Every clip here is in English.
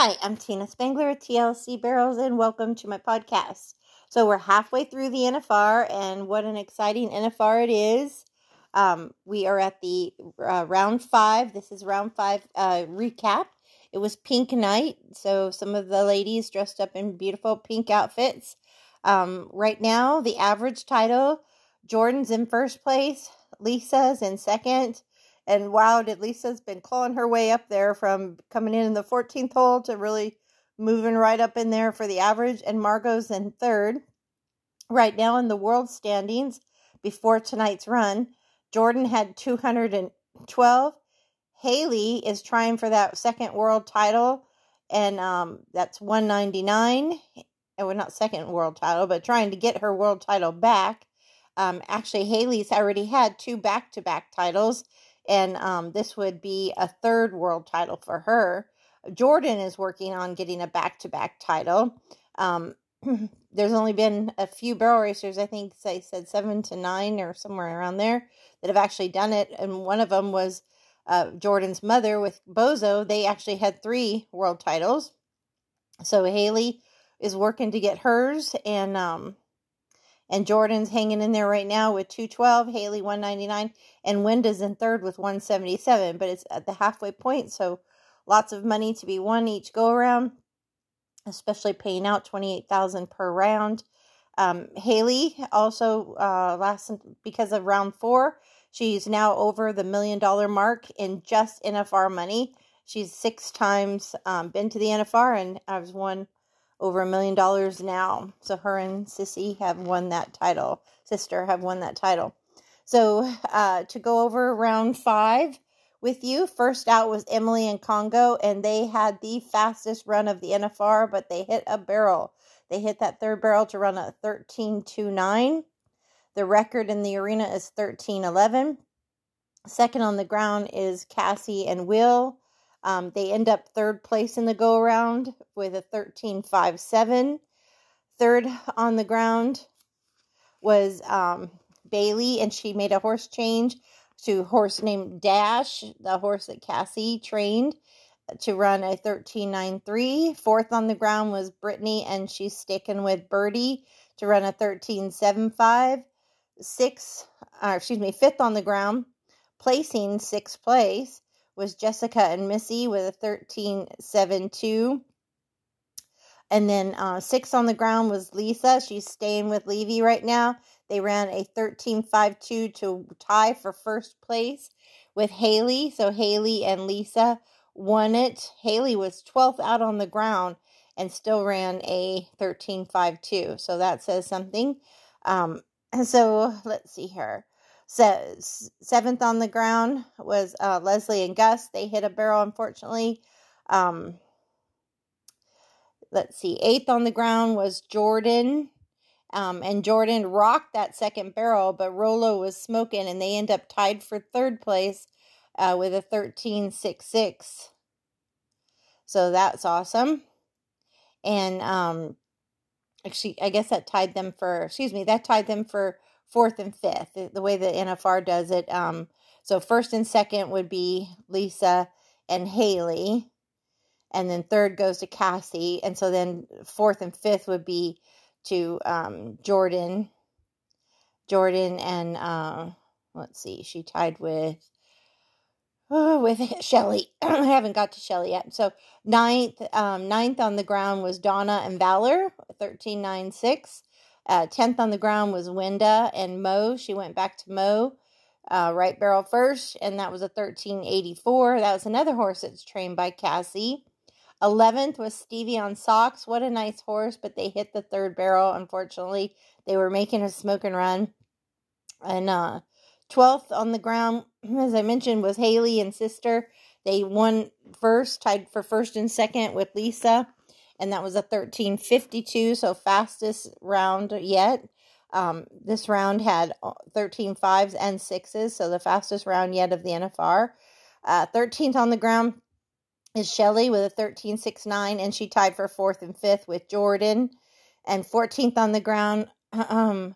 Hi, I'm Tina Spangler at TLC Barrels, and welcome to my podcast. So, we're halfway through the NFR, and what an exciting NFR it is. Um, we are at the uh, round five. This is round five uh, recap. It was pink night, so some of the ladies dressed up in beautiful pink outfits. Um, right now, the average title Jordan's in first place, Lisa's in second, and wow, did Lisa's been clawing her way up there from coming in in the 14th hole to really moving right up in there for the average. And Margot's in third. Right now in the world standings before tonight's run, Jordan had 212. Haley is trying for that second world title, and um, that's 199. And well, not second world title, but trying to get her world title back. Um, actually, Haley's already had two back to back titles and um, this would be a third world title for her. Jordan is working on getting a back to back title. Um, there's only been a few barrel racers, I think they said seven to nine or somewhere around there, that have actually done it. And one of them was uh, Jordan's mother with Bozo. They actually had three world titles. So Haley is working to get hers, and um, and Jordan's hanging in there right now with 212, Haley 199, and Wenda's in third with 177. But it's at the halfway point, so lots of money to be won each go around, especially paying out 28000 per round. Um, Haley also uh, last because of round four, she's now over the million dollar mark in just NFR money. She's six times um, been to the NFR and has won over a million dollars now. So her and Sissy have won that title. Sister have won that title. So uh, to go over round five with you, first out was Emily and Congo, and they had the fastest run of the NFR, but they hit a barrel. They hit that third barrel to run a 13.29. The record in the arena is 13.11. Second on the ground is Cassie and Will. Um, they end up third place in the go around with a 13 5 7. Third on the ground was um, Bailey, and she made a horse change to horse named Dash, the horse that Cassie trained to run a 13.93. Fourth on the ground was Brittany, and she's sticking with Birdie to run a 13.75. Sixth, uh, excuse me, fifth on the ground, placing sixth place was Jessica and Missy with a 13 7 2. And then uh, six on the ground was Lisa. She's staying with Levy right now. They ran a 13 5 2 to tie for first place with Haley. So Haley and Lisa won it. Haley was 12th out on the ground and still ran a 13 5 2. So that says something. Um, so let's see here. So, seventh on the ground was uh, Leslie and Gus. They hit a barrel, unfortunately. Um, let's see. Eighth on the ground was Jordan. Um, and Jordan rocked that second barrel, but Rolo was smoking, and they end up tied for third place uh, with a 13.66. So that's awesome. And um, actually, I guess that tied them for, excuse me, that tied them for fourth and fifth, the way the NFR does it. Um, so first and second would be Lisa and Haley, and then third goes to Cassie, and so then fourth and fifth would be to um, Jordan, Jordan, and uh, let's see, she tied with oh, with Shelly. I haven't got to Shelly yet. So ninth, um, ninth on the ground was Donna and Valor, thirteen nine six. Uh, 10th on the ground was Wenda and Mo. She went back to Mo, uh, right barrel first, and that was a 1384. That was another horse that's trained by Cassie. 11th was Stevie on Socks. What a nice horse, but they hit the third barrel, unfortunately. They were making a smoking run. And uh, 12th on the ground, as I mentioned, was Haley and Sister. They won first, tied for first and second with Lisa and that was a 1352, so fastest round yet. Um, this round had uh, 13 fives and sixes, so the fastest round yet of the NFR. Uh, 13th on the ground is Shelly with a 1369, and she tied for fourth and fifth with Jordan. And 14th on the ground um,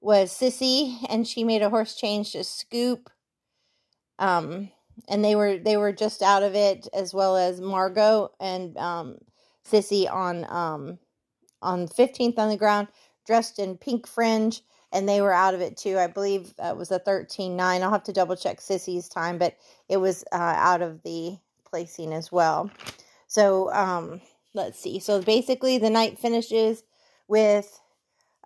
was Sissy, and she made a horse change to Scoop. Um, and they were they were just out of it as well as Margot and um, Sissy on um, on 15th on the ground, dressed in pink fringe, and they were out of it too. I believe it was a 13-9. I'll have to double check Sissy's time, but it was uh, out of the placing as well. So um, let's see. So basically, the night finishes with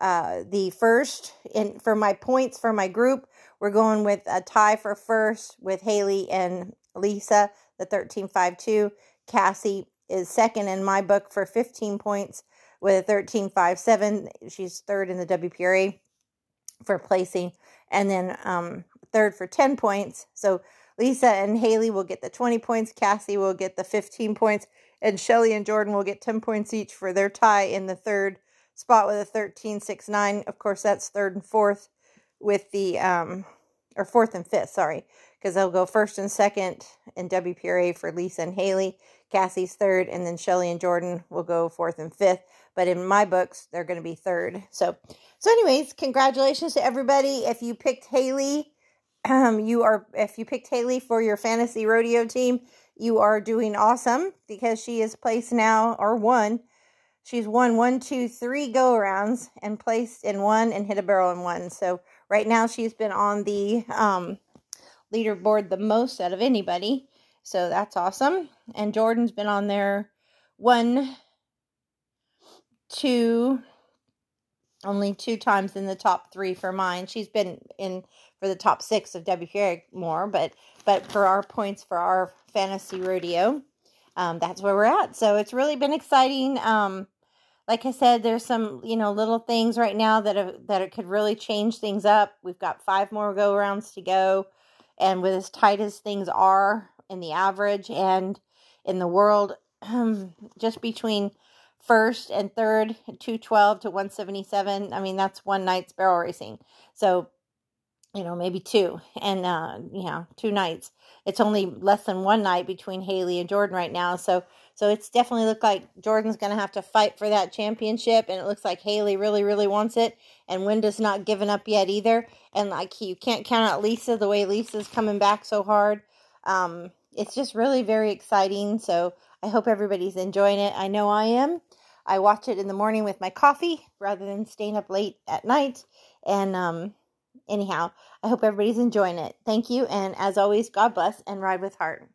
uh, the first in for my points for my group. We're going with a tie for first with Haley and Lisa, the 13.52. Cassie is second in my book for 15 points with a 13.57. She's third in the WPRA for placing, and then um, third for 10 points. So Lisa and Haley will get the 20 points, Cassie will get the 15 points, and Shelly and Jordan will get 10 points each for their tie in the third spot with a 13.69. Of course, that's third and fourth with the, um, or fourth and fifth, sorry, because they'll go first and second in WPRA for Lisa and Haley. Cassie's third, and then Shelly and Jordan will go fourth and fifth. But in my books, they're going to be third. So, so anyways, congratulations to everybody. If you picked Haley, um, you are if you picked Haley for your fantasy rodeo team, you are doing awesome because she is placed now or won. She's won one, two, three go arounds and placed in one and hit a barrel in one. So right now she's been on the um, leaderboard the most out of anybody. So that's awesome. And Jordan's been on there one, two, only two times in the top three for mine. She's been in for the top six of WPA more, but but for our points for our fantasy rodeo, um, that's where we're at. So it's really been exciting. Um, like I said, there's some you know little things right now that have, that it could really change things up. We've got five more go rounds to go, and with as tight as things are in the average and in the world, just between first and third, 212 to 177. I mean, that's one night's barrel racing. So, you know, maybe two and, uh, yeah, two nights. It's only less than one night between Haley and Jordan right now. So, so it's definitely looked like Jordan's going to have to fight for that championship. And it looks like Haley really, really wants it. And Wenda's not giving up yet either. And like, you can't count out Lisa the way Lisa's coming back so hard. Um, it's just really very exciting. So I hope everybody's enjoying it. I know I am. I watch it in the morning with my coffee rather than staying up late at night. And um, anyhow, I hope everybody's enjoying it. Thank you. And as always, God bless and ride with heart.